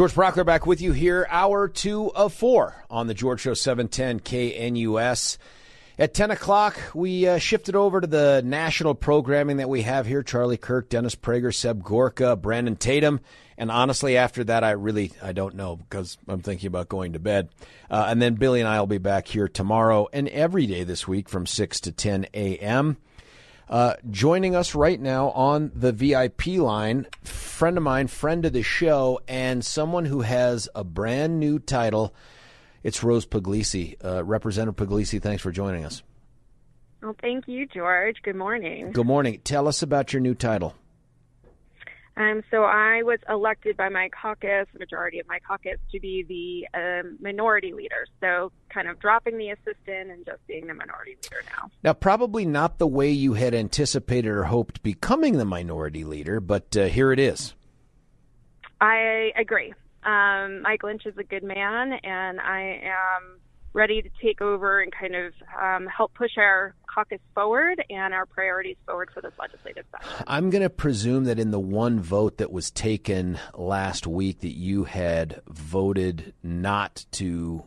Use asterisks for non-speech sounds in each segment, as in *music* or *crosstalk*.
George Brauchler back with you here, hour two of four on the George Show 710 KNUS. At 10 o'clock, we uh, shifted over to the national programming that we have here. Charlie Kirk, Dennis Prager, Seb Gorka, Brandon Tatum. And honestly, after that, I really, I don't know because I'm thinking about going to bed. Uh, and then Billy and I will be back here tomorrow and every day this week from 6 to 10 a.m. Uh, joining us right now on the VIP line, friend of mine, friend of the show, and someone who has a brand new title. It's Rose Pugliese. Uh, Representative Pugliese, thanks for joining us. Well, thank you, George. Good morning. Good morning. Tell us about your new title. Um, so I was elected by my caucus, majority of my caucus, to be the um, minority leader. So kind of dropping the assistant and just being the minority leader now. Now, probably not the way you had anticipated or hoped becoming the minority leader, but uh, here it is. I agree. Um, Mike Lynch is a good man, and I am ready to take over and kind of um, help push our caucus forward and our priorities forward for this legislative session. I'm going to presume that in the one vote that was taken last week that you had voted not to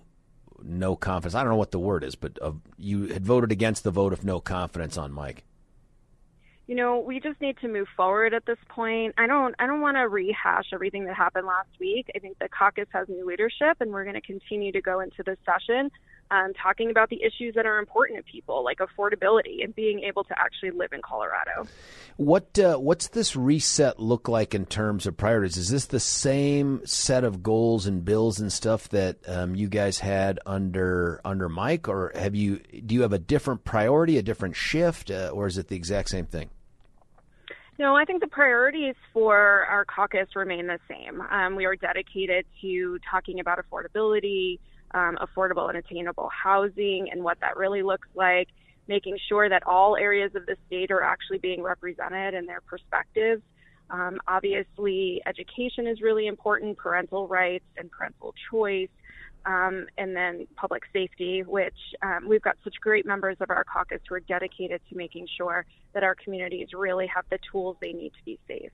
no confidence. I don't know what the word is, but uh, you had voted against the vote of no confidence on Mike you know, we just need to move forward at this point. I don't I don't want to rehash everything that happened last week. I think the caucus has new leadership and we're going to continue to go into this session um, talking about the issues that are important to people, like affordability and being able to actually live in Colorado. What uh, what's this reset look like in terms of priorities? Is this the same set of goals and bills and stuff that um, you guys had under under Mike, or have you do you have a different priority, a different shift, uh, or is it the exact same thing? No, I think the priorities for our caucus remain the same. Um, we are dedicated to talking about affordability, um, affordable and attainable housing, and what that really looks like, making sure that all areas of the state are actually being represented and their perspectives. Um, obviously, education is really important, parental rights and parental choice um, and then public safety, which um, we've got such great members of our caucus who are dedicated to making sure that our communities really have the tools they need to be safe.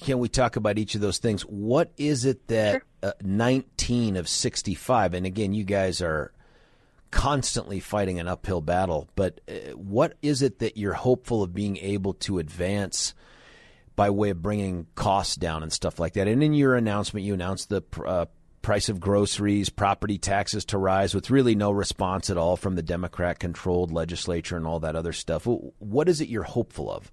Can we talk about each of those things? What is it that sure. uh, 19 of 65, and again, you guys are constantly fighting an uphill battle, but uh, what is it that you're hopeful of being able to advance? by way of bringing costs down and stuff like that. And in your announcement, you announced the uh, price of groceries, property taxes to rise with really no response at all from the Democrat controlled legislature and all that other stuff. What is it you're hopeful of?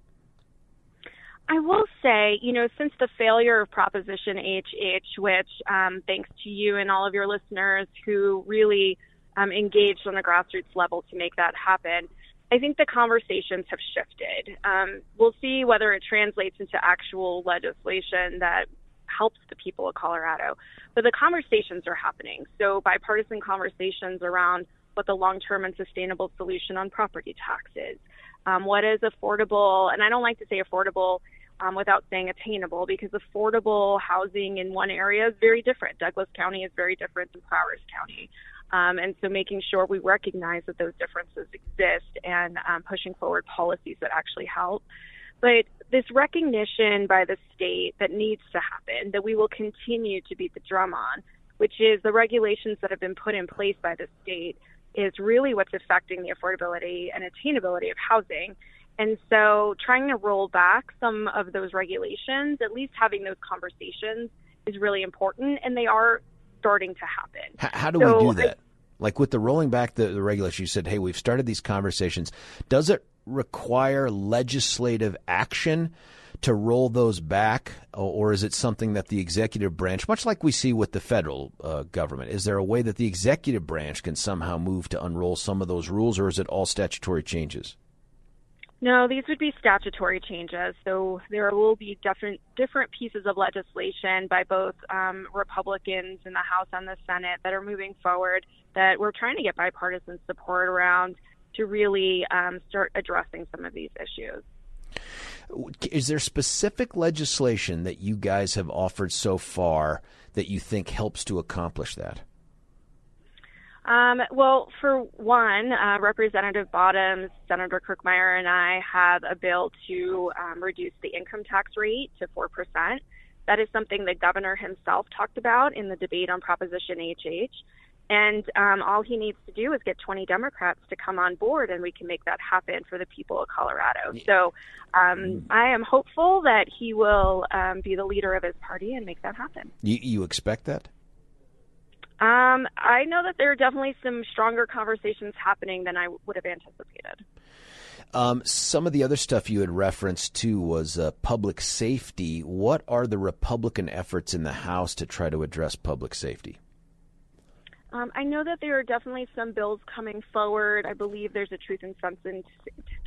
I will say, you know, since the failure of Proposition HH, which um, thanks to you and all of your listeners who really um, engaged on the grassroots level to make that happen, I think the conversations have shifted. Um, we'll see whether it translates into actual legislation that helps the people of Colorado. But the conversations are happening. So bipartisan conversations around what the long-term and sustainable solution on property taxes, um, what is affordable, and I don't like to say affordable um, without saying attainable because affordable housing in one area is very different. Douglas County is very different than Prowers County. Um, and so making sure we recognize that those differences exist and um, pushing forward policies that actually help. But this recognition by the state that needs to happen, that we will continue to beat the drum on, which is the regulations that have been put in place by the state, is really what's affecting the affordability and attainability of housing. And so trying to roll back some of those regulations, at least having those conversations, is really important, and they are starting to happen. How, how do so we do that? I, like with the rolling back the, the regulation, you said, hey, we've started these conversations. Does it require legislative action to roll those back, or is it something that the executive branch, much like we see with the federal uh, government, is there a way that the executive branch can somehow move to unroll some of those rules, or is it all statutory changes? No, these would be statutory changes. So there will be different different pieces of legislation by both um, Republicans in the House and the Senate that are moving forward that we're trying to get bipartisan support around to really um, start addressing some of these issues. Is there specific legislation that you guys have offered so far that you think helps to accomplish that? Um, well, for one, uh, Representative Bottoms, Senator Kirkmeyer, and I have a bill to um, reduce the income tax rate to 4%. That is something the governor himself talked about in the debate on Proposition HH. And um, all he needs to do is get 20 Democrats to come on board, and we can make that happen for the people of Colorado. So um, mm. I am hopeful that he will um, be the leader of his party and make that happen. You, you expect that? Um, I know that there are definitely some stronger conversations happening than I would have anticipated. Um, some of the other stuff you had referenced too was uh, public safety. What are the Republican efforts in the House to try to address public safety? Um, I know that there are definitely some bills coming forward. I believe there's a truth in sentencing,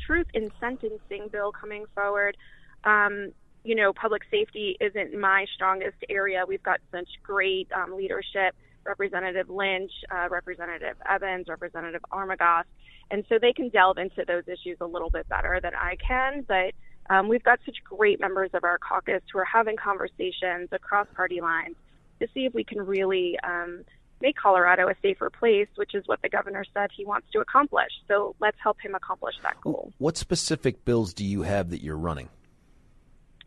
truth in sentencing bill coming forward. Um, you know, public safety isn't my strongest area. We've got such great um, leadership, Representative Lynch, uh, Representative Evans, Representative Armagost, and so they can delve into those issues a little bit better than I can. But um, we've got such great members of our caucus who are having conversations across party lines to see if we can really um, make Colorado a safer place, which is what the governor said he wants to accomplish. So let's help him accomplish that goal. What specific bills do you have that you're running?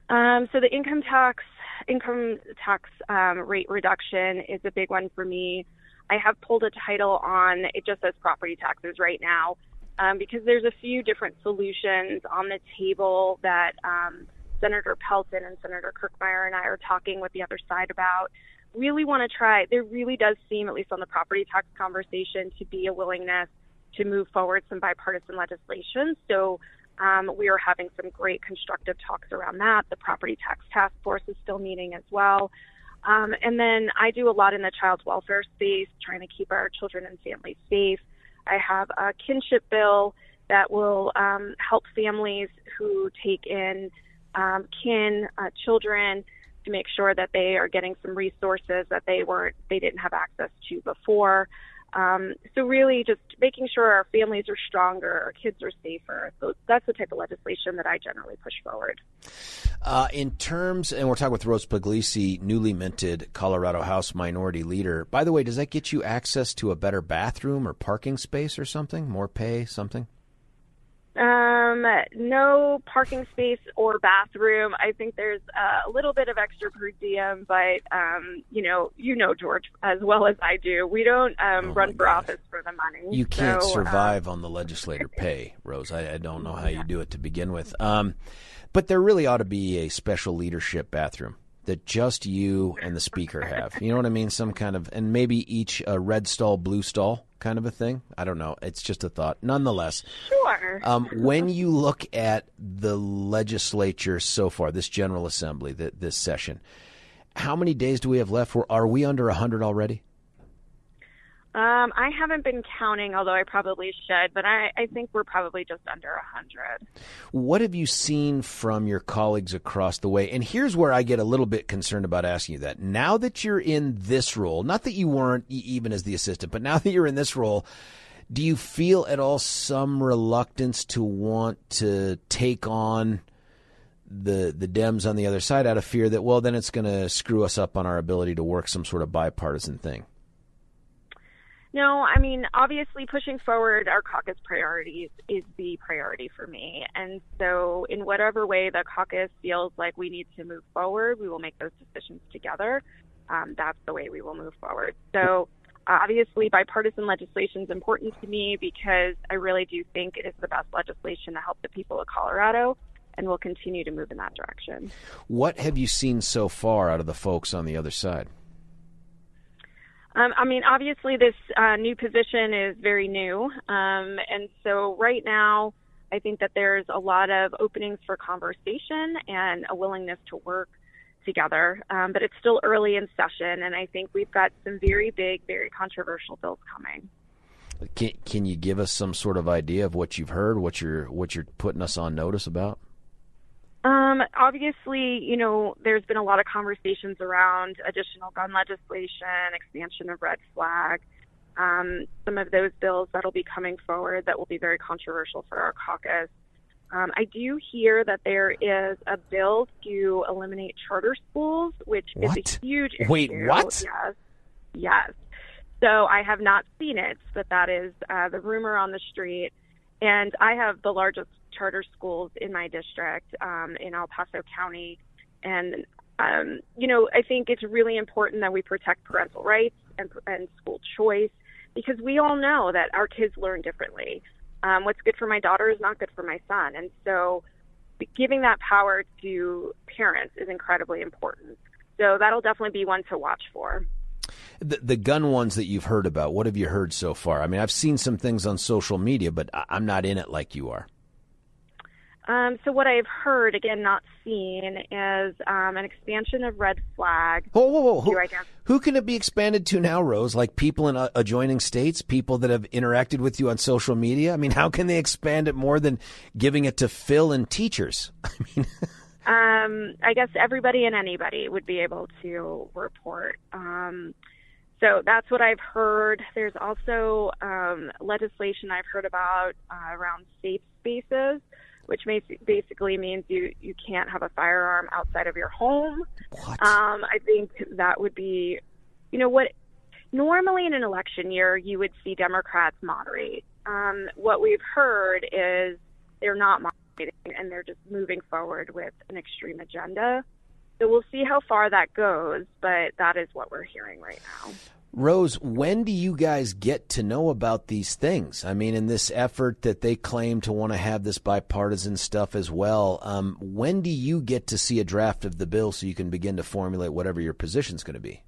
Um, so the income tax income tax um, rate reduction is a big one for me. I have pulled a title on it just says property taxes right now um, because there's a few different solutions on the table that um, Senator Pelton and Senator Kirkmeyer and I are talking with the other side about really want to try, there really does seem, at least on the property tax conversation, to be a willingness to move forward some bipartisan legislation. So um, we are having some great constructive talks around that. The property tax task force is still meeting as well. Um, and then I do a lot in the child welfare space, trying to keep our children and families safe. I have a kinship bill that will um, help families who take in um, kin uh, children to make sure that they are getting some resources that they weren't they didn't have access to before. Um, so really, just making sure our families are stronger, our kids are safer. So that's the type of legislation that I generally push forward. Uh, in terms, and we're talking with Rose Pugliese, newly minted Colorado House Minority Leader. By the way, does that get you access to a better bathroom or parking space or something? More pay, something? Um, no parking space or bathroom. I think there's a little bit of extra per diem, but um, you know, you know George as well as I do. We don't um, oh run for God. office for the money. You can't so, survive um, on the legislator *laughs* pay, Rose. I, I, don't know how you do it to begin with. Um, but there really ought to be a special leadership bathroom that just you and the speaker have. You know what I mean? Some kind of, and maybe each a red stall, blue stall kind of a thing. I don't know. It's just a thought. Nonetheless, sure. Um, when you look at the legislature so far, this General Assembly, the, this session, how many days do we have left? Are we under 100 already? Um, I haven't been counting, although I probably should, but I, I think we're probably just under 100. What have you seen from your colleagues across the way? And here's where I get a little bit concerned about asking you that. Now that you're in this role, not that you weren't even as the assistant, but now that you're in this role, do you feel at all some reluctance to want to take on the the Dems on the other side out of fear that well then it's going to screw us up on our ability to work some sort of bipartisan thing? No, I mean, obviously, pushing forward our caucus priorities is the priority for me. And so, in whatever way the caucus feels like we need to move forward, we will make those decisions together. Um, that's the way we will move forward. So, obviously, bipartisan legislation is important to me because I really do think it is the best legislation to help the people of Colorado. And we'll continue to move in that direction. What have you seen so far out of the folks on the other side? Um, I mean, obviously, this uh, new position is very new. Um, and so, right now, I think that there's a lot of openings for conversation and a willingness to work together. Um, but it's still early in session, and I think we've got some very big, very controversial bills coming. Can, can you give us some sort of idea of what you've heard, what you're what you're putting us on notice about? Um, obviously, you know, there's been a lot of conversations around additional gun legislation, expansion of red flag, um, some of those bills that'll be coming forward that will be very controversial for our caucus. Um, I do hear that there is a bill to eliminate charter schools, which what? is a huge issue. Wait, what? Yes, yes. So I have not seen it, but that is uh, the rumor on the street. And I have the largest charter schools in my district um, in El Paso County. And, um, you know, I think it's really important that we protect parental rights and, and school choice because we all know that our kids learn differently. Um, what's good for my daughter is not good for my son. And so giving that power to parents is incredibly important. So that'll definitely be one to watch for. The, the gun ones that you've heard about, what have you heard so far? I mean, I've seen some things on social media, but I'm not in it like you are. Um, so what I've heard, again, not seen, is um, an expansion of red flag. Whoa, whoa, whoa! Who, who, can it be expanded to now, Rose? Like people in uh, adjoining states, people that have interacted with you on social media. I mean, how can they expand it more than giving it to Phil and teachers? *laughs* I mean. *laughs* um, I guess everybody and anybody would be able to report. Um, so that's what I've heard. There's also um, legislation I've heard about uh, around safe spaces which basically means you you can't have a firearm outside of your home. What? Um, I think that would be, you know, what normally in an election year you would see Democrats moderate. Um, what we've heard is they're not moderating and they're just moving forward with an extreme agenda. So we'll see how far that goes, but that is what we're hearing right now. Rose, when do you guys get to know about these things? I mean, in this effort that they claim to want to have this bipartisan stuff as well, um, when do you get to see a draft of the bill so you can begin to formulate whatever your position is going to be?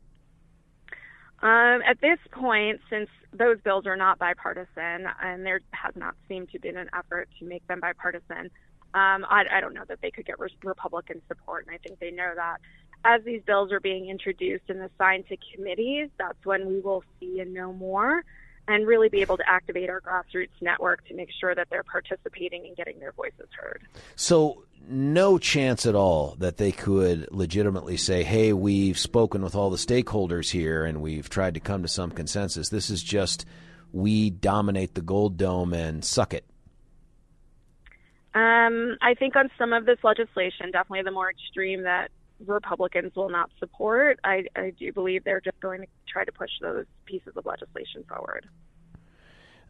Um, at this point, since those bills are not bipartisan, and there has not seemed to be an effort to make them bipartisan, um, I, I, don't know that they could get re- Republican support, and I think they know that as these bills are being introduced and assigned to committees, that's when we will see and know more and really be able to activate our grassroots network to make sure that they're participating and getting their voices heard. So, no chance at all that they could legitimately say, hey, we've spoken with all the stakeholders here and we've tried to come to some consensus. This is just we dominate the gold dome and suck it. Um, I think on some of this legislation, definitely the more extreme that Republicans will not support. I, I do believe they're just going to try to push those pieces of legislation forward.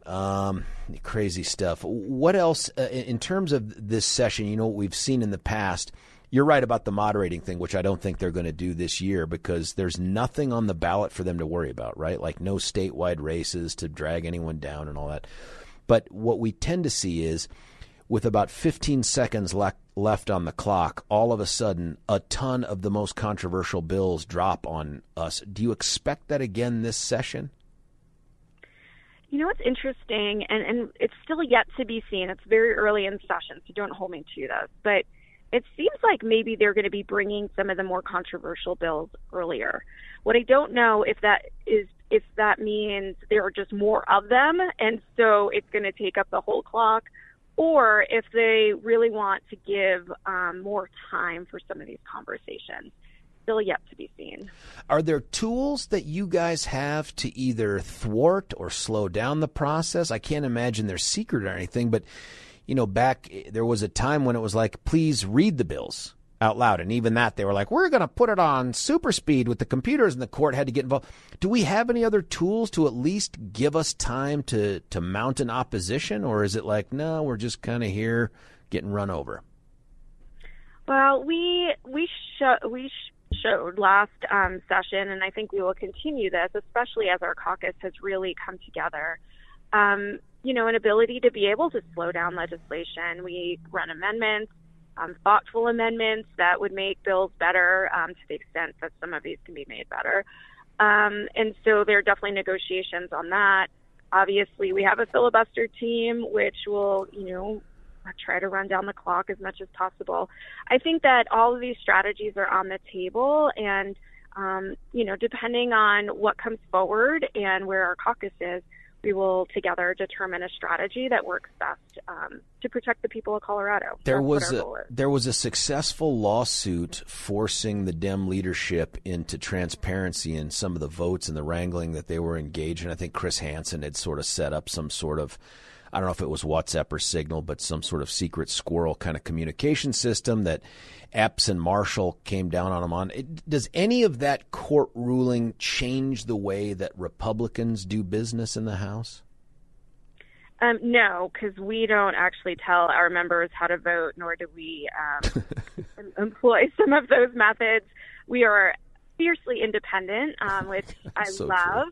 Um, crazy stuff. What else uh, in terms of this session? You know what we've seen in the past. You're right about the moderating thing, which I don't think they're going to do this year because there's nothing on the ballot for them to worry about, right? Like no statewide races to drag anyone down and all that. But what we tend to see is with about 15 seconds le- left on the clock, all of a sudden, a ton of the most controversial bills drop on us. Do you expect that again this session? You know what's interesting, and, and it's still yet to be seen. It's very early in session, so don't hold me to this. But it seems like maybe they're going to be bringing some of the more controversial bills earlier. What I don't know if that is if that means there are just more of them, and so it's going to take up the whole clock, or if they really want to give um, more time for some of these conversations. Still yet to be seen. Are there tools that you guys have to either thwart or slow down the process? I can't imagine they're secret or anything, but you know, back there was a time when it was like, please read the bills out loud. And even that, they were like, we're going to put it on super speed with the computers, and the court had to get involved. Do we have any other tools to at least give us time to, to mount an opposition? Or is it like, no, we're just kind of here getting run over? Well, we we show, we sh- showed last um, session, and I think we will continue this, especially as our caucus has really come together. Um, you know, an ability to be able to slow down legislation. We run amendments um, thoughtful amendments that would make bills better um, to the extent that some of these can be made better. Um, and so there are definitely negotiations on that. Obviously, we have a filibuster team, which will, you know, try to run down the clock as much as possible. I think that all of these strategies are on the table, and um, you know, depending on what comes forward and where our caucus is, we will together determine a strategy that works best um, to protect the people of Colorado. There That's was a, there was a successful lawsuit forcing the Dem leadership into transparency in some of the votes and the wrangling that they were engaged in. I think Chris Hansen had sort of set up some sort of I don't know if it was WhatsApp or Signal, but some sort of secret squirrel kind of communication system that Epps and Marshall came down on them on. It, does any of that court ruling change the way that Republicans do business in the House? Um, no, because we don't actually tell our members how to vote, nor do we um, *laughs* employ some of those methods. We are fiercely independent, um, which *laughs* I So love.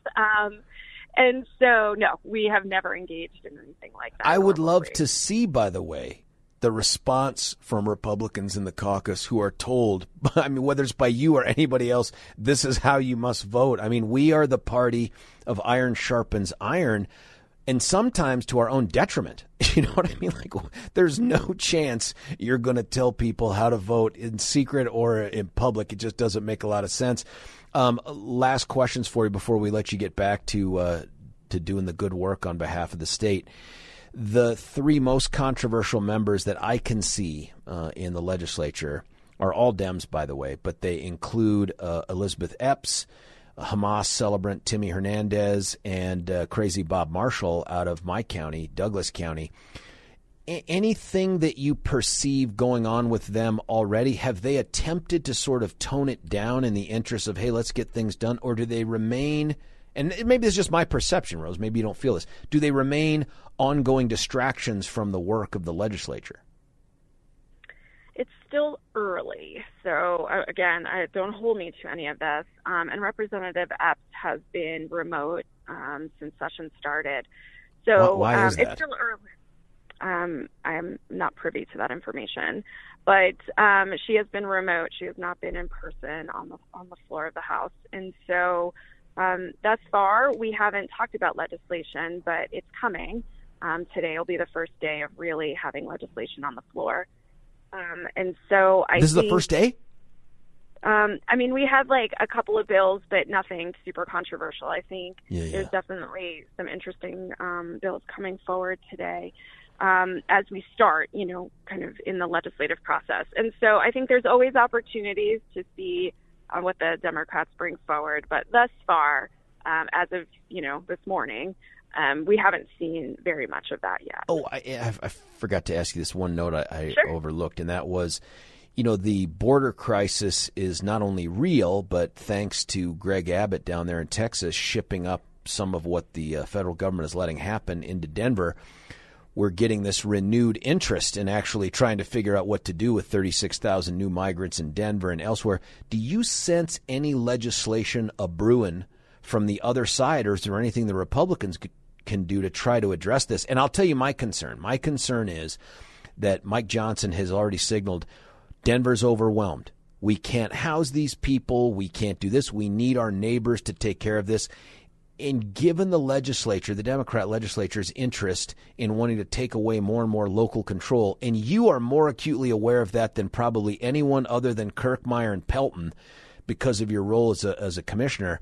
And so, no, we have never engaged in anything like that. I would love to see, by the way, the response from Republicans in the caucus who are told, *laughs* I mean, whether it's by you or anybody else, this is how you must vote. I mean, we are the party of iron sharpens iron, and sometimes to our own detriment. *laughs* You know what I mean? Like, there's no chance you're going to tell people how to vote in secret or in public. It just doesn't make a lot of sense. Um, last questions for you before we let you get back to uh, to doing the good work on behalf of the state the three most controversial members that I can see uh, in the legislature are all Dems, by the way, but they include uh, Elizabeth Epps, Hamas celebrant Timmy Hernandez, and uh, crazy Bob Marshall out of my county, Douglas County. A- anything that you perceive going on with them already, have they attempted to sort of tone it down in the interest of, hey, let's get things done, or do they remain? And maybe it's just my perception, Rose. Maybe you don't feel this. Do they remain ongoing distractions from the work of the legislature? It's still early. So, uh, again, I, don't hold me to any of this. Um, and Representative Epps has been remote um, since session started. So Why- why um, it's still early. Um, I'm not privy to that information, but um, she has been remote. She has not been in person on the on the floor of the House, and so um, thus far we haven't talked about legislation, but it's coming. Um, today will be the first day of really having legislation on the floor. Um, and so I this is the first day? Um, I mean, we had like a couple of bills, but nothing super controversial. I think Yeah, there's definitely some interesting um, bills coming forward today um, as we start, you know, kind of in the legislative process. And so I think there's always opportunities to see uh, what the Democrats bring forward. But thus far, um, as of you know this morning, um, we haven't seen very much of that yet. Oh, I, I, forgot to ask you this one note I, I Sure. overlooked, and that was, you know, the border crisis is not only real, but thanks to Greg Abbott down there in Texas shipping up some of what the uh, federal government is letting happen into Denver, we're getting this renewed interest in actually trying to figure out what to do with 36,000 new migrants in Denver and elsewhere. Do you sense any legislation a brewing from the other side, or is there anything the Republicans can do to try to address this? And I'll tell you my concern. My concern is that Mike Johnson has already signaled Denver's overwhelmed. We can't house these people. We can't do this. We need our neighbors to take care of this. And given the legislature, the Democrat legislature's interest in wanting to take away more and more local control, and you are more acutely aware of that than probably anyone other than Kirkmeyer and Pelton because of your role as a, as a commissioner.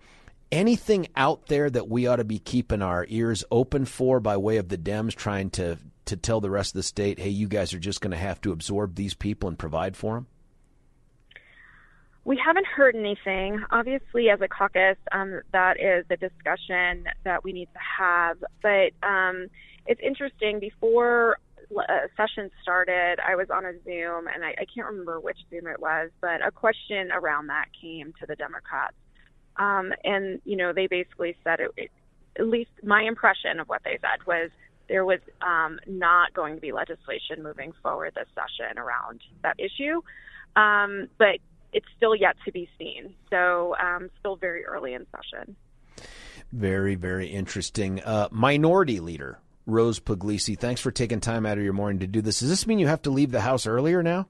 Anything out there that we ought to be keeping our ears open for by way of the Dems trying to, to tell the rest of the state, hey, you guys are just going to have to absorb these people and provide for them? We haven't heard anything. Obviously, as a caucus, um, that is a discussion that we need to have. But um, it's interesting. Before uh, session started, I was on a Zoom, and I, I can't remember which Zoom it was, but a question around that came to the Democrats. Um, and, you know, they basically said, it, it, at least my impression of what they said was there was um, not going to be legislation moving forward this session around that issue. Um, but it's still yet to be seen. So, um, still very early in session. Very, very interesting. Uh, minority Leader Rose Pugliese, thanks for taking time out of your morning to do this. Does this mean you have to leave the house earlier now?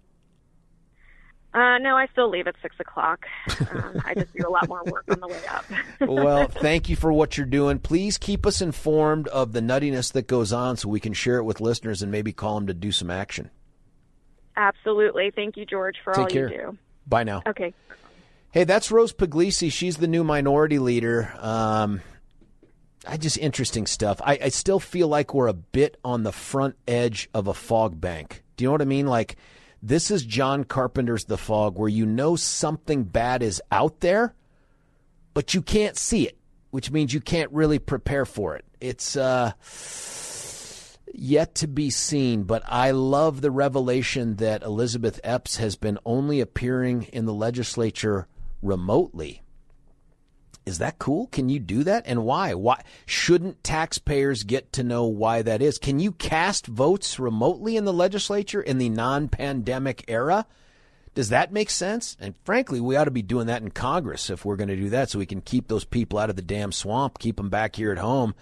Uh, no, I still leave at six o'clock. Um, I just do a lot more work on the way up. *laughs* well, *laughs* thank you for what you're doing. Please keep us informed of the nuttiness that goes on so we can share it with listeners and maybe call them to do some action. Absolutely. Thank you, George, for Take all care. you do. Bye now. Okay. Hey, that's Rose Pugliese. She's the new minority leader. Um, I just interesting stuff. I, I still feel like we're a bit on the front edge of a fog bank. Do you know what I mean? Like this is John Carpenter's The Fog, where you know something bad is out there, but you can't see it, which means you can't really prepare for it. It's uh, yet to be seen, but I love the revelation that Elizabeth Epps has been only appearing in the legislature remotely. Is that cool? Can you do that? And why? Why shouldn't taxpayers get to know why that is? Can you cast votes remotely in the legislature in the non-pandemic era? Does that make sense? And frankly, we ought to be doing that in Congress if we're going to do that so we can keep those people out of the damn swamp, keep them back here at home,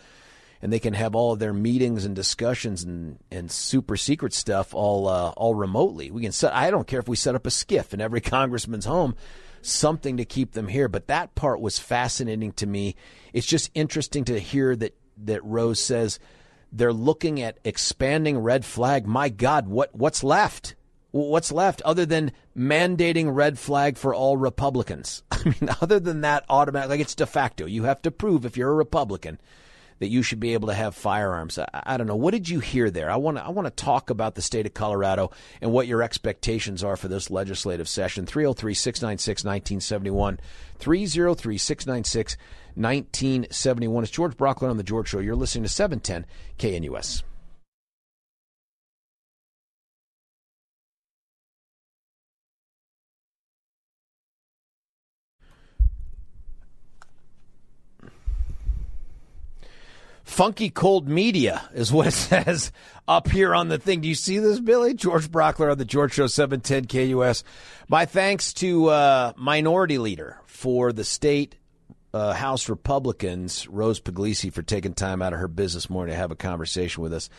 and they can have all of their meetings and discussions and, and super secret stuff all uh, all remotely. We can set I don't care if we set up a skiff in every *laughs* congressman's home something to keep them here. But that part was fascinating to me. It's just interesting to hear that that Rose says they're looking at expanding red flag. My God, what what's left? What's left other than mandating red flag for all Republicans? *laughs* I mean, other than that, automatic like it's de facto. You have to prove if you're a Republican that you should be able to have firearms. I, I don't know. What did you hear there? I want to I want to talk about the state of Colorado and what your expectations are for this legislative session. 303-696-1971. 303-696-1971. It's George Brauchler on the George Show. You're listening to 710 KNUS. Funky cold media is what it *laughs* says up here on the thing. Do you see this, Billy? George Brauchler on the George Show 710 KNUS. My thanks to uh, Minority Leader for the state uh, House Republicans, Rose Pugliese, for taking time out of her business morning to have a conversation with us.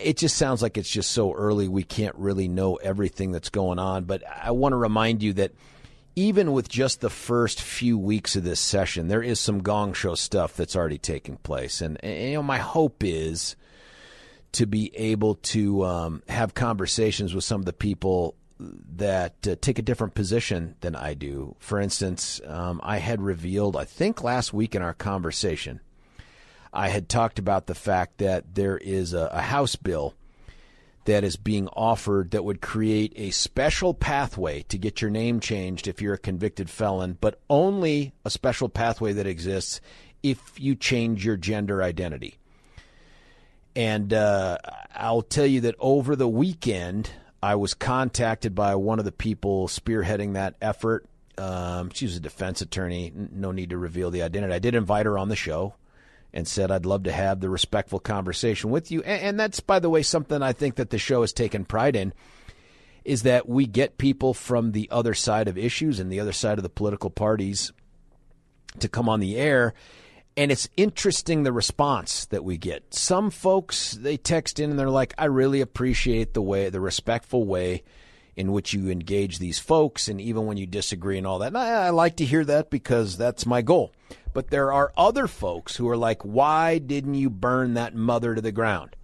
It just sounds like it's just so early we can't really know everything that's going on. But I want to remind you that – even with just the first few weeks of this session, there is some gong show stuff that's already taking place. And, and you know, my hope is to be able to um, have conversations with some of the people that uh, take a different position than I do. For instance, um, I had revealed, I think last week in our conversation, I had talked about the fact that there is a, a House bill that is being offered that would create a special pathway to get your name changed if you're a convicted felon, but only a special pathway that exists if you change your gender identity. And uh, I'll tell you that over the weekend, I was contacted by one of the people spearheading that effort. Um, she was a defense attorney. No need to reveal the identity. I did invite her on the show and said, I'd love to have the respectful conversation with you. And, and that's, by the way, something I think that the show has taken pride in is that we get people from the other side of issues and the other side of the political parties to come on the air. And it's interesting the response that we get. Some folks, they text in and they're like, I really appreciate the way, the respectful way in which you engage these folks, and even when you disagree and all that. And I, I like to hear that because that's my goal. But there are other folks who are like, why didn't you burn that mother to the ground?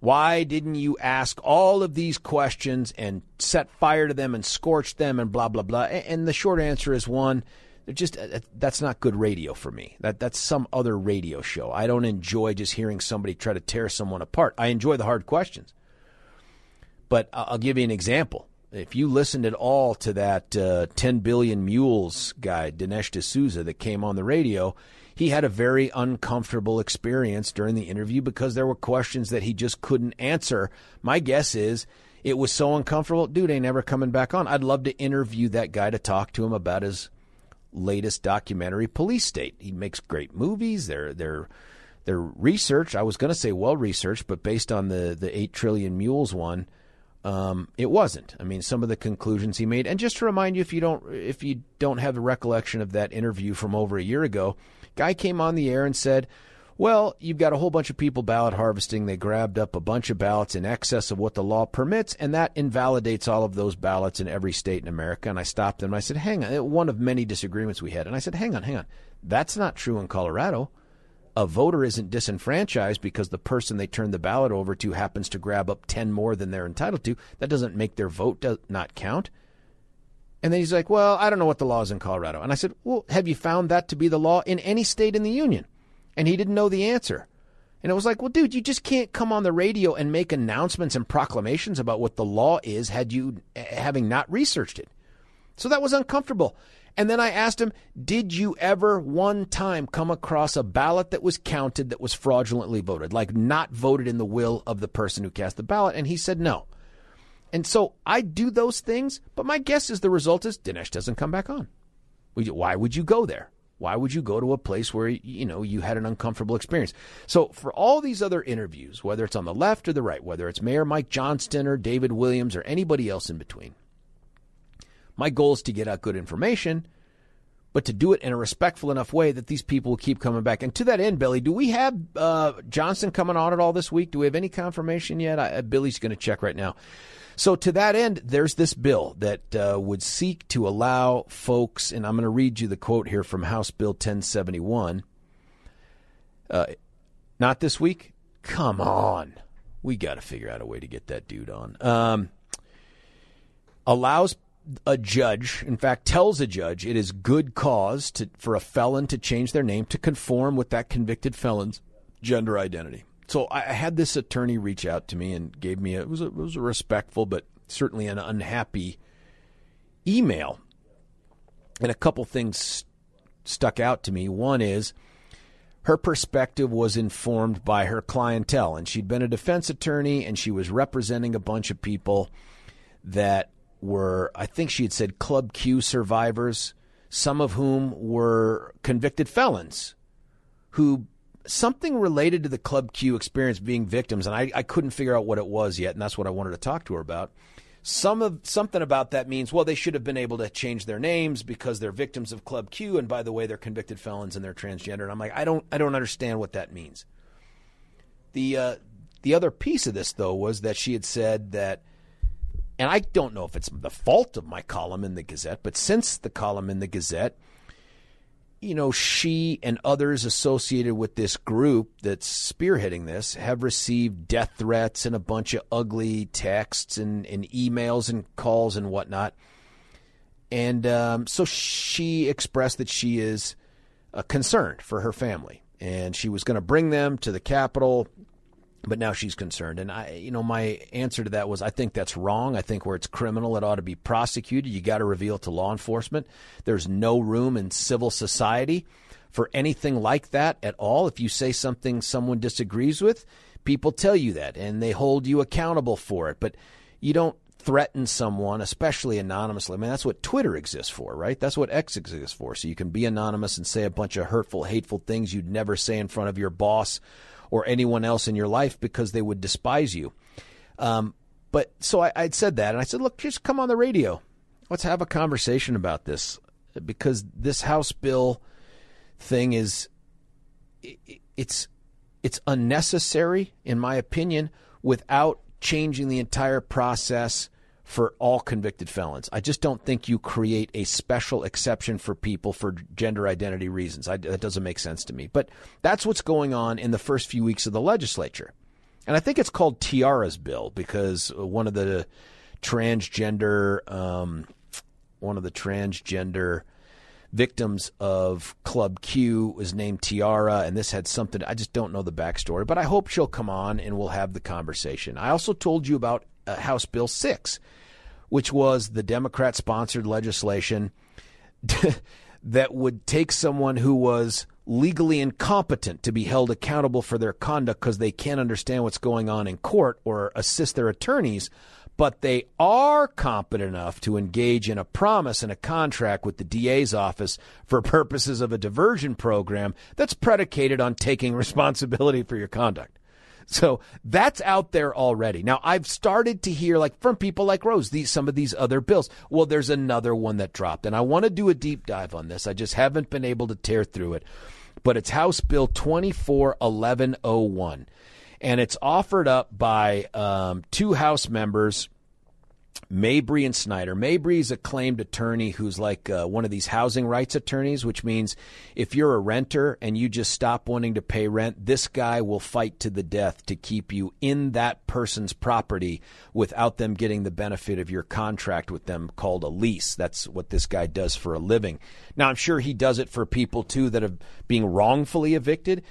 Why didn't you ask all of these questions and set fire to them and scorch them and blah blah blah? And the short answer is one, just uh, uh, that's not good radio for me. That that's some other radio show. I don't enjoy just hearing somebody try to tear someone apart. I enjoy the hard questions. But I'll give you an example if you listened at all to that uh, 10 billion mules guy, Dinesh D'Souza, that came on the radio, he had a very uncomfortable experience during the interview because there were questions that he just couldn't answer. My guess is it was so uncomfortable, dude ain't never coming back on. I'd love to interview that guy to talk to him about his latest documentary, Police State. He makes great movies. They're they're they're researched. I was going to say well researched, but based on the the eight trillion mules one um, it wasn't. I mean, some of the conclusions he made, and just to remind you, if you don't, if you don't have the recollection of that interview from over a year ago, guy came on the air and said, "Well, you've got a whole bunch of people ballot harvesting. They grabbed up a bunch of ballots in excess of what the law permits, and that invalidates all of those ballots in every state in America." And I stopped him. I said, "Hang on." One of many disagreements we had, and I said, "Hang on, hang on. That's not true in Colorado." A voter isn't disenfranchised because the person they turn the ballot over to happens to grab up 10 more than they're entitled to. That doesn't make their vote do- not count. And then he's like, Well, I don't know what the law is in Colorado. And I said, Well, have you found that to be the law in any state in the union? and he didn't know the answer. And it was like, well, dude, you just can't come on the radio and make announcements and proclamations about what the law is had you eh, having not researched it. So that was uncomfortable. And then I asked him, Did you ever one time come across a ballot that was counted that was fraudulently voted, like not voted in the will of the person who cast the ballot? And he said no. And so I do those things, but my guess is the result is Dinesh doesn't come back on. Why would you go there? Why would you go to a place where you know you had an uncomfortable experience? So for all these other interviews, whether it's on the left or the right, whether it's Mayor Mike Johnston or David Williams or anybody else in between, my goal is to get out good information, but to do it in a respectful enough way that these people will keep coming back. And to that end, Billy, do we have uh, Johnston coming on at all this week? Do we have any confirmation yet? I, Billy's going to check right now. So, to that end, there's this bill that uh, would seek to allow folks, and I'm going to read you the quote here from House Bill 1071. Uh, not this week? Come on. We got to figure out a way to get that dude on. Um, allows a judge, in fact, tells a judge it is good cause to, for a felon to change their name to conform with that convicted felon's gender identity. So I had this attorney reach out to me and gave me a, it was a, it was a respectful but certainly an unhappy email. And a couple things stuck out to me. One is her perspective was informed by her clientele, and she'd been a defense attorney and she was representing a bunch of people that were, I think she had said, Club Q survivors, some of whom were convicted felons who something related to the Club Q experience being victims, and I, I couldn't figure out what it was yet, and that's what I wanted to talk to her about. Some of something about that means well they should have been able to change their names because they're victims of Club Q, and by the way they're convicted felons and they're transgender. And I'm like I don't I don't understand what that means. The uh, the other piece of this though was that she had said that, and I don't know if it's the fault of my column in the Gazette, but since the column in the Gazette you know, she and others associated with this group that's spearheading this have received death threats and a bunch of ugly texts and, and emails and calls and whatnot. And um, so she expressed that she is uh, concerned for her family. And she was going to bring them to the Capitol but now she's concerned. And I, you know, my answer to that was I think that's wrong. I think where it's criminal, it ought to be prosecuted. You got to reveal to law enforcement. There's no room in civil society for anything like that at all. If you say something someone disagrees with, people tell you that and they hold you accountable for it. But you don't threaten someone, especially anonymously. I mean, that's what Twitter exists for, right? That's what X exists for. So you can be anonymous and say a bunch of hurtful, hateful things you'd never say in front of your boss or anyone else in your life because they would despise you. Um, but so I, I'd said that, and I said, look, just come on the radio. Let's have a conversation about this because this House bill thing is it's it's unnecessary in my opinion without changing the entire process for all convicted felons. I just don't think you create a special exception for people for gender identity reasons. I, that doesn't make sense to me. But that's what's going on in the first few weeks of the legislature. And I think it's called Tiara's bill because one of the transgender, um, one of the transgender victims of Club Q was named Tiara, and this had something. I just don't know the backstory, but I hope she'll come on and we'll have the conversation. I also told you about uh, House Bill 6, which was the Democrat sponsored legislation *laughs* that would take someone who was legally incompetent to be held accountable for their conduct because they can't understand what's going on in court or assist their attorneys, but they are competent enough to engage in a promise and a contract with the DA's office for purposes of a diversion program that's predicated on taking *laughs* responsibility for your conduct. So that's out there already. Now I've started to hear like from people like Rose these some of these other bills. Well, there's another one that dropped, and I want to do a deep dive on this. I just haven't been able to tear through it. But it's House Bill 241101. And it's offered up by um, two House members Mabrey and Snyder. Mabrey's a claimed attorney who's like uh, one of these housing rights attorneys, which means if you're a renter and you just stop wanting to pay rent, this guy will fight to the death to keep you in that person's property without them getting the benefit of your contract with them called a lease. That's what this guy does for a living. Now, I'm sure he does it for people too that are being wrongfully evicted.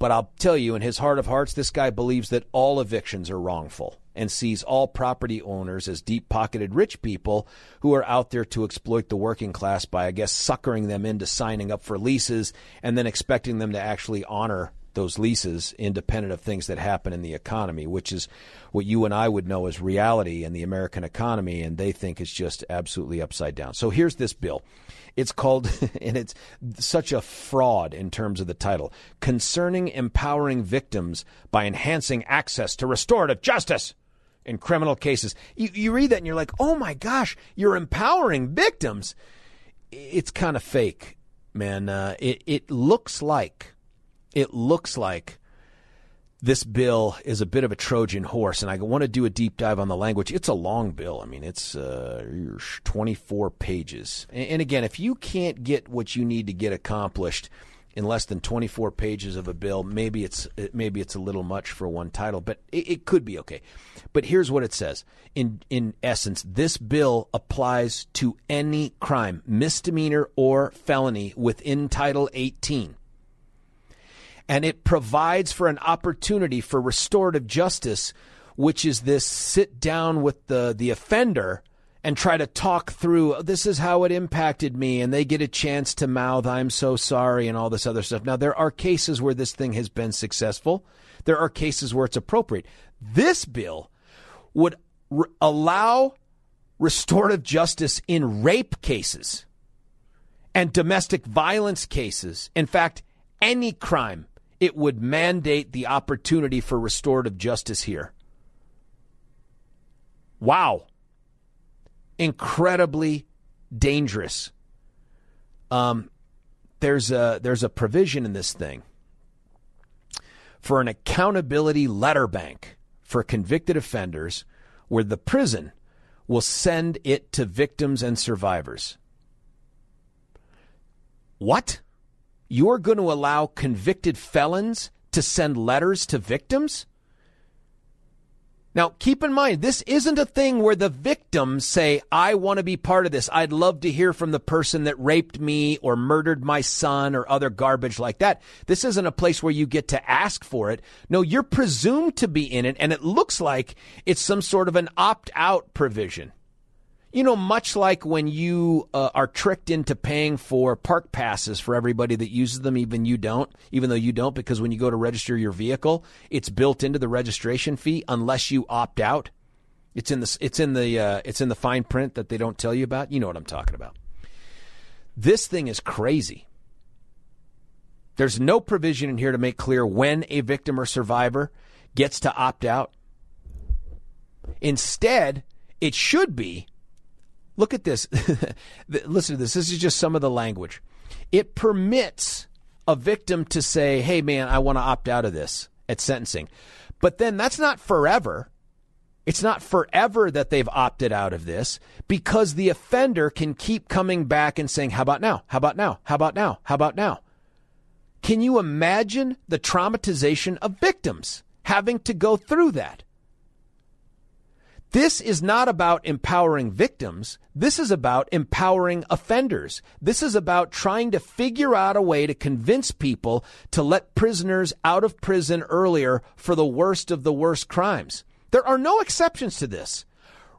But I'll tell you, in his heart of hearts, this guy believes that all evictions are wrongful and sees all property owners as deep pocketed rich people who are out there to exploit the working class by, I guess, suckering them into signing up for leases and then expecting them to actually honor those leases independent of things that happen in the economy, which is what you and I would know as reality in the American economy, and they think is just absolutely upside down. So here's this bill. It's called, *laughs* and it's such a fraud in terms of the title Concerning Empowering Victims by Enhancing Access to Restorative Justice in criminal cases. You, you read that and you're like, oh my gosh, you're empowering victims. It's kind of fake, man. Uh, it, it looks like, it looks like this bill is a bit of a Trojan horse, and I want to do a deep dive on the language. It's a long bill. I mean, it's uh, 24 pages. And, again, if you can't get what you need to get accomplished, in less than 24 pages of a bill, maybe it's maybe it's a little much for one title, but it, it, could be okay. But here's what it says: in in essence, this bill applies to any crime, misdemeanor or felony within Title 18, and it provides for an opportunity for restorative justice, which is this sit down with the the offender and try to talk through this is how it impacted me and they get a chance to mouth i'm so sorry and all this other stuff. Now there are cases where this thing has been successful. There are cases where it's appropriate. This bill would re- allow restorative justice in rape cases and domestic violence cases. In fact any crime it would mandate the opportunity for restorative justice here wow incredibly dangerous. Um, there's a there's a provision in this thing for an accountability letter bank for convicted offenders, where the prison will send it to victims and survivors. What? You're going to allow convicted felons to send letters to victims? Now, keep in mind, this isn't a thing where the victims say, I want to be part of this. I'd love to hear from the person that raped me or murdered my son or other garbage like that. This isn't a place where you get to ask for it. No, you're presumed to be in it, and it looks like it's some sort of an opt out provision. You know, much like when you uh, are tricked into paying for park passes for everybody that uses them, even you don't, even though you don't, because when you go to register your vehicle, it's built into the registration fee unless you opt out. It's in the it's in the uh, it's in the fine print that they don't tell you about. You know what I'm talking about. This thing is crazy. There's no provision in here to make clear when a victim or survivor gets to opt out. Instead, it should be Look at this. *laughs* Listen to this. This is just some of the language. It permits a victim to say, hey, man, I want to opt out of this at sentencing. But then that's not forever. It's not forever that they've opted out of this because the offender can keep coming back and saying, How about now? How about now? How about now? How about now? Can you imagine the traumatization of victims having to go through that? This is not about empowering victims. This is about empowering offenders. This is about trying to figure out a way to convince people to let prisoners out of prison earlier for the worst of the worst crimes. There are no exceptions to this.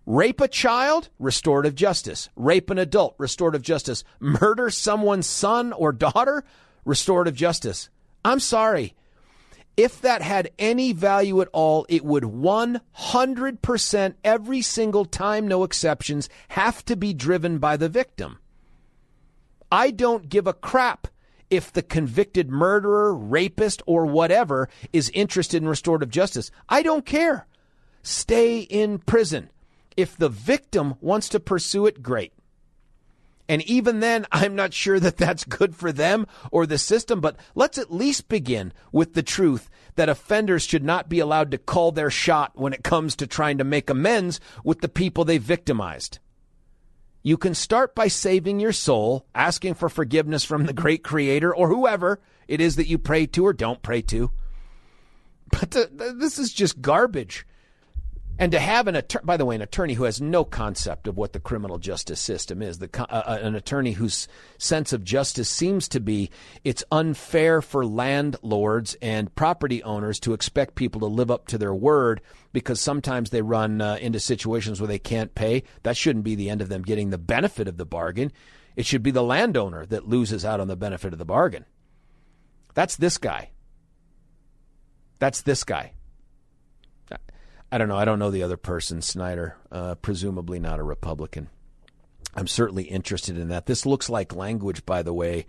Rape a child, restorative justice. Rape an adult, restorative justice. Murder someone's son or daughter, restorative justice. I'm sorry. If that had any value at all, it would 100% every single time, no exceptions, have to be driven by the victim. I don't give a crap if the convicted murderer, rapist, or whatever is interested in restorative justice. I don't care. Stay in prison. If the victim wants to pursue it, great. And even then, *laughs* I'm not sure that that's good for them or the system, but let's at least begin with the truth that offenders should not be allowed to call their shot when it comes to trying to make amends with the people they victimized. You can start by saving your soul, asking for forgiveness from the great creator or whoever it is that you pray to or don't pray to. But this is just garbage. And to have an attorney, by the way, an attorney who has no concept of what the criminal justice system is, the, uh, uh, an attorney whose sense of justice seems to be it's unfair for landlords and property owners to expect people to live up to their word because sometimes they run uh, into situations where they can't pay. That shouldn't be the end of them getting the benefit of the bargain. It should be the landowner that loses out on the benefit of the bargain. That's this guy. That's this guy. I don't know. I don't know the other person, Snyder. Uh, presumably not a Republican. I'm certainly interested in that. This looks like language, by the way,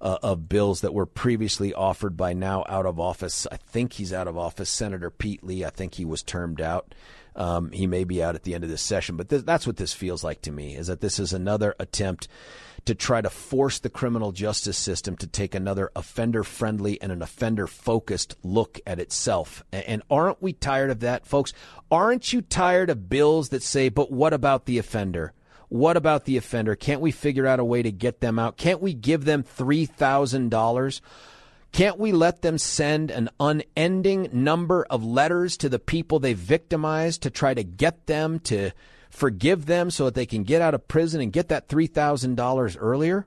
uh, of bills that were previously offered by now out of office. I think he's out of office. Senator Pete Lee. I think he was termed out. Um, he may be out at the end of this session, but th- that's what this feels like to me. Is that this is another attempt to try to force the criminal justice system to take another offender friendly and an offender focused look at itself. And aren't we tired of that, folks? Aren't you tired of bills that say, but what about the offender? What about the offender? Can't we figure out a way to get them out? Can't we give them $3,000? Can't we let them send an unending number of letters to the people they victimized to try to get them to forgive them so that they can get out of prison and get that $3,000 earlier?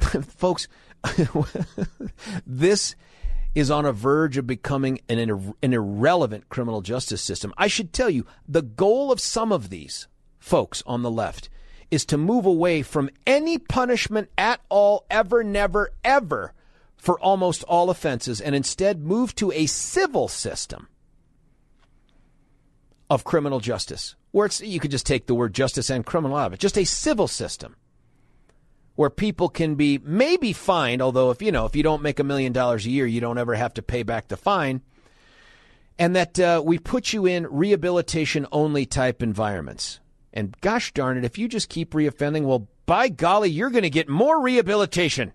*laughs* Folks, *laughs* this is on a verge of becoming an, an irrelevant criminal justice system. I should tell you, the goal of some of these folks on the left is to move away from any punishment at all, ever, never, ever for almost all offenses, and instead move to a civil system of criminal justice where it's, you could just take the word justice and criminal out of it, just a civil system where people can be maybe fined, although if you know if you don't make a million dollars a year, you don't ever have to pay back the fine, and that uh, we put you in rehabilitation only type environments. And gosh darn it, if you just keep reoffending, well, by golly, you're going to get more rehabilitation.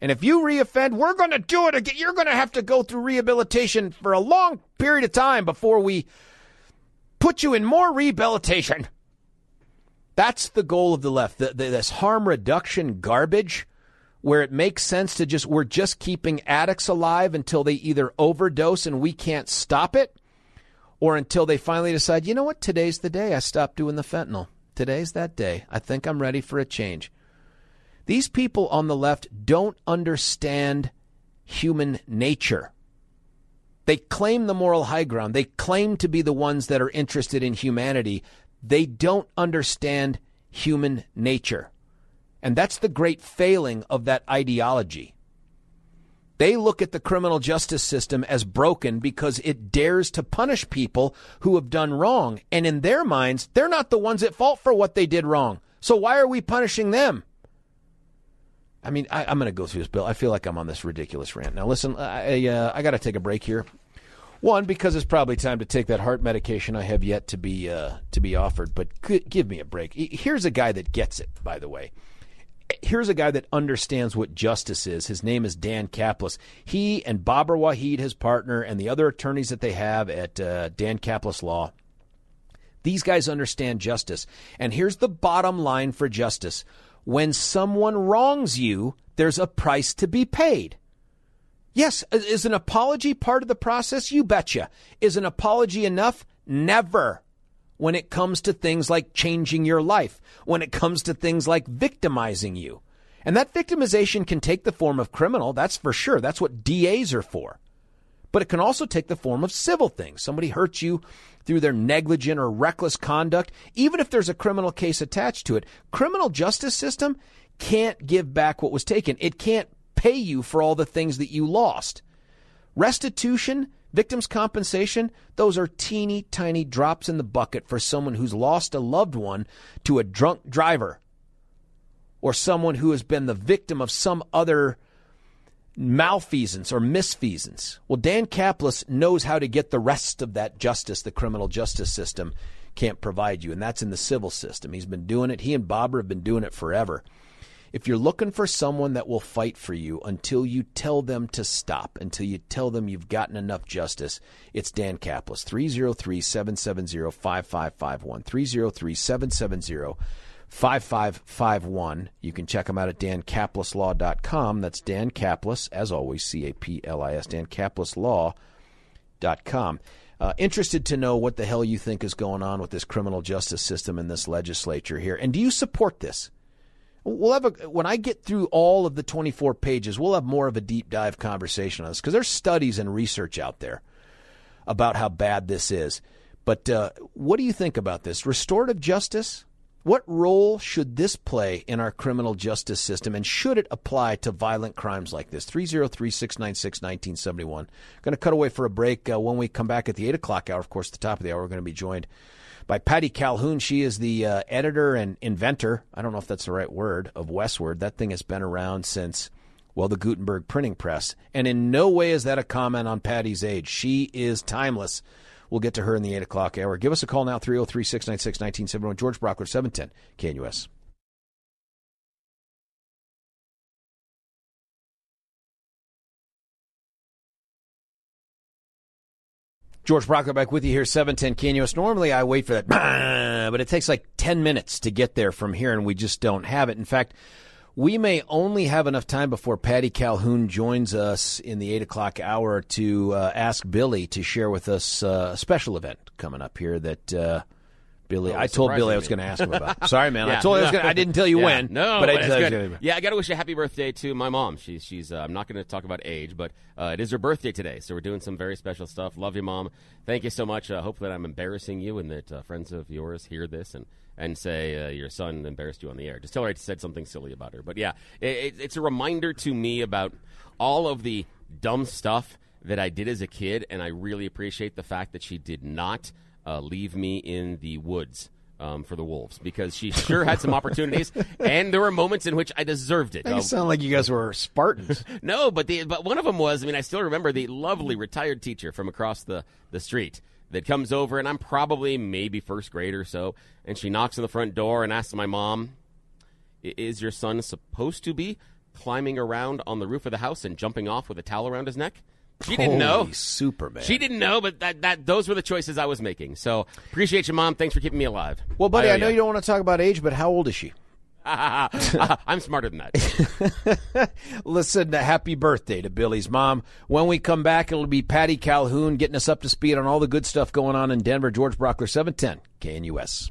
And if you reoffend, we're going to do it again. You're going to have to go through rehabilitation for a long period of time before we put you in more rehabilitation. That's the goal of the left. The, the, this harm reduction garbage, where it makes sense to just, we're just keeping addicts alive until they either overdose and we can't stop it, or until they finally decide, you know what, today's the day I stopped doing the fentanyl. Today's that day. I think I'm ready for a change. These people on the left don't understand human nature. They claim the moral high ground. They claim to be the ones that are interested in humanity. They don't understand human nature. And that's the great failing of that ideology. They look at the criminal justice system as broken because it dares to punish people who have done wrong. And in their minds, they're not the ones at fault for what they did wrong. So why are we punishing them? I mean, I, am going to go through this bill. I feel like I'm on this ridiculous rant. Now, listen, I, uh, I got to take a break here. One, because it's probably time to take that heart medication I have yet to be uh, to be offered. But give me a break. Here's a guy that gets it. By the way, here's a guy that understands what justice is. His name is Dan Caplis. He and Baber Wahid, his partner, and the other attorneys that they have at uh, Dan Caplis Law. These guys understand justice. And here's the bottom line for justice when someone wrongs you, there's a price to be paid. Yes, is an apology part of the process? You betcha. Is an apology enough? Never. When it comes to things like changing your life, when it comes to things like victimizing you. And that victimization can take the form of criminal, that's for sure. That's what DAs are for. But it can also take the form of civil things. Somebody hurts you through their negligent or reckless conduct, even if there's a criminal case attached to it. Criminal justice system can't give back what was taken. It can't pay you for all the things that you lost. Restitution, victims compensation, those are teeny tiny drops in the bucket for someone who's lost a loved one to a drunk driver or someone who has been the victim of some other malfeasance or misfeasance. Well, Dan Caplis knows how to get the rest of that justice, the criminal justice system, can't provide you, and that's in the civil system. He's been doing it. He and Bobber have been doing it forever. If you're looking for someone that will fight for you until you tell them to stop, until you tell them you've gotten enough justice, it's Dan Caplis, 303 770 5551. 303 770 5551. You can check him out at dancaplislaw.com. That's Dan Caplis, as always, C A P L I S, dancaplislaw.com. Uh, interested to know what the hell you think is going on with this criminal justice system and this legislature here. And do you support this? We'll have a, when I get through all of the 24 pages, we'll have more of a deep dive conversation on this because there's studies and research out there about how bad this is. But uh, what do you think about this? Restorative justice? What role should this play in our criminal justice system, and should it apply to violent crimes like this? 303 696 1971. Going to cut away for a break. Uh, when we come back at the 8 o'clock hour, of course, the top of the hour, we're going to be joined by Patty Calhoun. She is the uh, editor and inventor, I don't know if that's the right word, of Westword. That thing has been around since, well, the Gutenberg printing press. And in no way is that a comment on Patty's age. She is timeless. We'll get to her in the 8 o'clock hour. Give us a call now, 303 696 1971. George Brauchler, 710 KNUS. George Brauchler back with you here, 710 KNUS. Normally I wait for that, *clears throat* but it takes like 10 minutes to get there from here, and we just don't have it. In fact, we may only have enough time before Patty Calhoun joins us in the 8 o'clock hour to uh, ask Billy to share with us uh, a special event coming up here that. Uh, Billy, oh, I told Billy I was going to ask him about. *laughs* Sorry, man. yeah, I told no. I was gonna, I didn't tell you yeah, when. No, but, but I good. Yeah, I got to wish you a happy birthday to my mom. She's she's. Uh, I'm not going to talk about age, but uh, it is her birthday today, so we're doing some very special stuff. Love you, mom. Thank you so much. Uh, hope that I'm embarrassing you and that uh, friends of yours hear this and and say uh, your son embarrassed you on the air. Just tell her I said something silly about her. But yeah, it, it's a reminder to me about all of the dumb stuff that I did as a kid, and I really appreciate the fact that she did not uh, leave me in the woods um, for the Wolves because she sure had some *laughs* opportunities, and there were moments in which I deserved it. You um, sound like you guys were Spartans. *laughs* no, but the but one of them was. I mean, I still remember the lovely retired teacher from across the the street that comes over, and I'm probably maybe first grade or so, and she knocks on the front door and asks my mom, "Is your son supposed to be climbing around on the roof of the house and jumping off with a towel around his neck?" She didn't know. Superman. She didn't know, but that, that those were the choices I was making. So appreciate you, mom. Thanks for keeping me alive. Well, buddy, I, I know you. you don't want to talk about age, but how old is she? I'm smarter than that. *laughs* Listen, happy birthday to Billy's mom. When we come back, it'll be Patty Calhoun getting us up to speed on all the good stuff going on in Denver. George Brauchler, 710 KNUS.